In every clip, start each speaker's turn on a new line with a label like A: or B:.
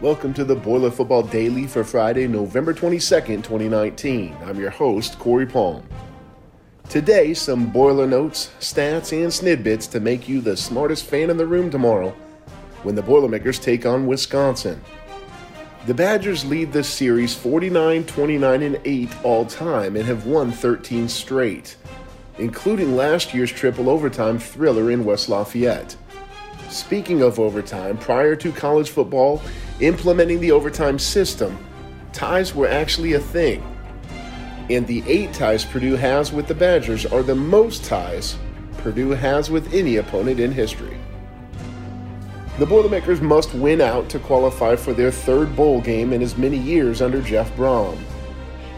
A: Welcome to the Boiler Football Daily for Friday, November 22nd, 2019. I'm your host, Corey Palm. Today, some Boiler notes, stats, and snidbits to make you the smartest fan in the room tomorrow when the Boilermakers take on Wisconsin. The Badgers lead this series 49 29 and 8 all time and have won 13 straight, including last year's triple overtime thriller in West Lafayette. Speaking of overtime, prior to college football, implementing the overtime system, ties were actually a thing. And the eight ties Purdue has with the Badgers are the most ties Purdue has with any opponent in history. The Boilermakers must win out to qualify for their third bowl game in as many years under Jeff Brohm.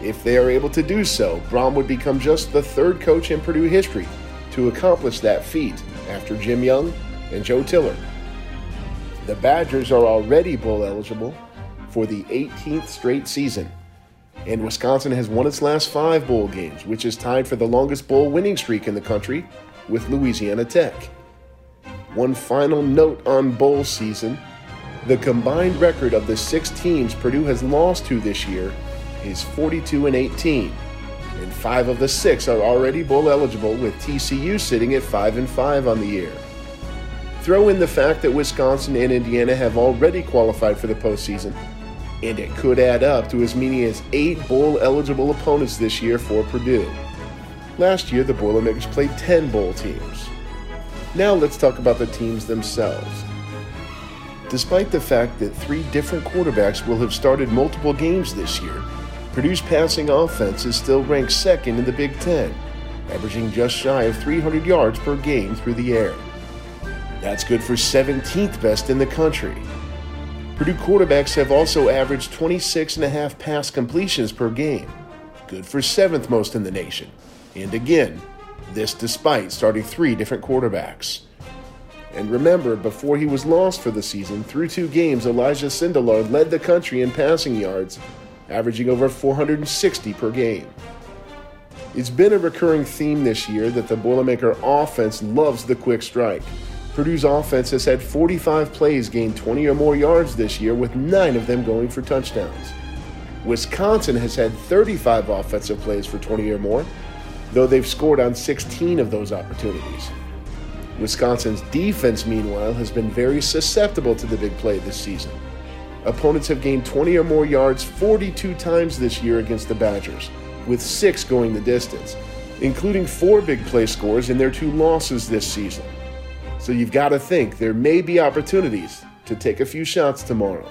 A: If they are able to do so, Brohm would become just the third coach in Purdue history to accomplish that feat after Jim Young and Joe Tiller. The Badgers are already bowl eligible for the 18th straight season, and Wisconsin has won its last five bowl games, which is tied for the longest bowl winning streak in the country with Louisiana Tech. One final note on bowl season the combined record of the six teams Purdue has lost to this year is 42 and 18, and five of the six are already bowl eligible, with TCU sitting at 5 and 5 on the year. Throw in the fact that Wisconsin and Indiana have already qualified for the postseason, and it could add up to as many as eight bowl eligible opponents this year for Purdue. Last year, the Boilermakers played 10 bowl teams. Now let's talk about the teams themselves. Despite the fact that three different quarterbacks will have started multiple games this year, Purdue's passing offense is still ranked second in the Big Ten, averaging just shy of 300 yards per game through the air. That's good for 17th best in the country. Purdue quarterbacks have also averaged 26 and a half pass completions per game, good for 7th most in the nation. And again, this despite starting three different quarterbacks. And remember, before he was lost for the season, through two games, Elijah Sindelar led the country in passing yards, averaging over 460 per game. It's been a recurring theme this year that the Boilermaker offense loves the quick strike. Purdue's offense has had 45 plays gain 20 or more yards this year, with nine of them going for touchdowns. Wisconsin has had 35 offensive plays for 20 or more, though they've scored on 16 of those opportunities. Wisconsin's defense, meanwhile, has been very susceptible to the big play this season. Opponents have gained 20 or more yards 42 times this year against the Badgers, with six going the distance, including four big play scores in their two losses this season. So you've got to think there may be opportunities to take a few shots tomorrow.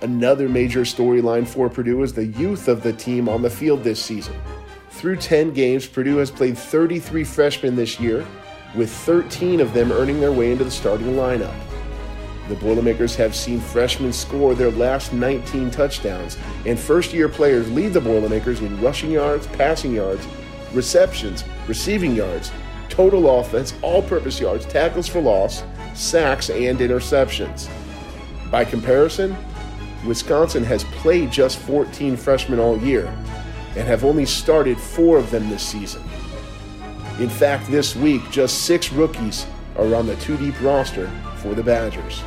A: Another major storyline for Purdue is the youth of the team on the field this season. Through 10 games, Purdue has played 33 freshmen this year, with 13 of them earning their way into the starting lineup. The Boilermakers have seen freshmen score their last 19 touchdowns, and first year players lead the Boilermakers in rushing yards, passing yards, receptions, receiving yards, total offense, all purpose yards, tackles for loss, sacks, and interceptions. By comparison, Wisconsin has played just 14 freshmen all year and have only started four of them this season. In fact, this week, just six rookies are on the two deep roster for the Badgers.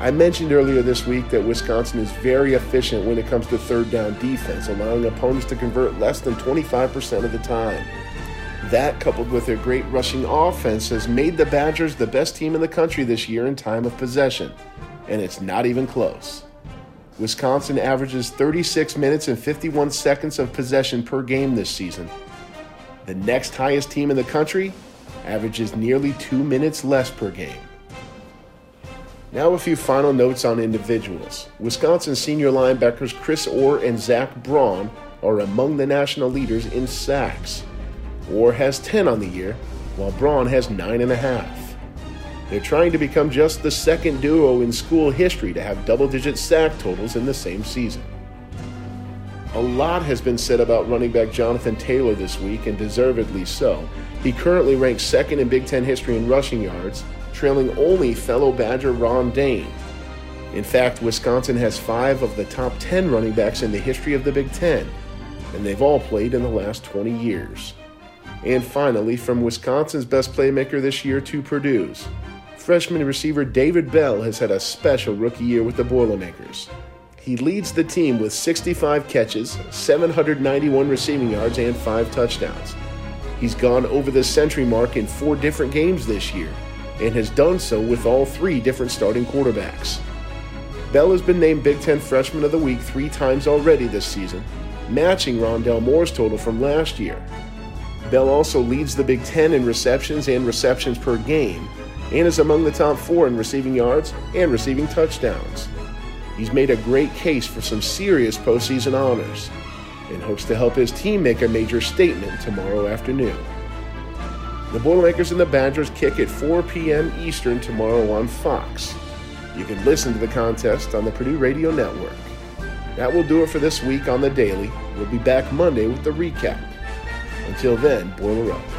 A: I mentioned earlier this week that Wisconsin is very efficient when it comes to third down defense, allowing opponents to convert less than 25% of the time. That, coupled with their great rushing offense, has made the Badgers the best team in the country this year in time of possession, and it's not even close. Wisconsin averages 36 minutes and 51 seconds of possession per game this season. The next highest team in the country averages nearly two minutes less per game. Now, a few final notes on individuals. Wisconsin senior linebackers Chris Orr and Zack Baun are among the national leaders in sacks. Orr has 10 on the year, while Baun has 9.5. They're trying to become just the second duo in school history to have double digit sack totals in the same season. A lot has been said about running back Jonathan Taylor this week, and deservedly so. He currently ranks second in Big Ten history in rushing yards, trailing only fellow Badger Ron Dayne. In fact, Wisconsin has five of the top 10 running backs in the history of the Big Ten, and they've all played in the last 20 years. And finally, from Wisconsin's best playmaker this year to Purdue's, Freshman receiver David Bell has had a special rookie year with the Boilermakers. He leads the team with 65 catches, 791 receiving yards, and 5 touchdowns. He's gone over the century mark in four different games this year and has done so with all three different starting quarterbacks. Bell has been named Big Ten Freshman of the Week three times already this season, matching Rondale Moore's total from last year. Bell also leads the Big Ten in receptions and receptions per game, and is among the top four in receiving yards and receiving touchdowns. He's made a great case for some serious postseason honors and hopes to help his team make a major statement tomorrow afternoon. The Boilermakers and the Badgers kick at 4 p.m. Eastern tomorrow on Fox. You can listen to the contest on the Purdue Radio Network. That will do it for this week on the Daily. We'll be back Monday with the recap. Until then, boiler up.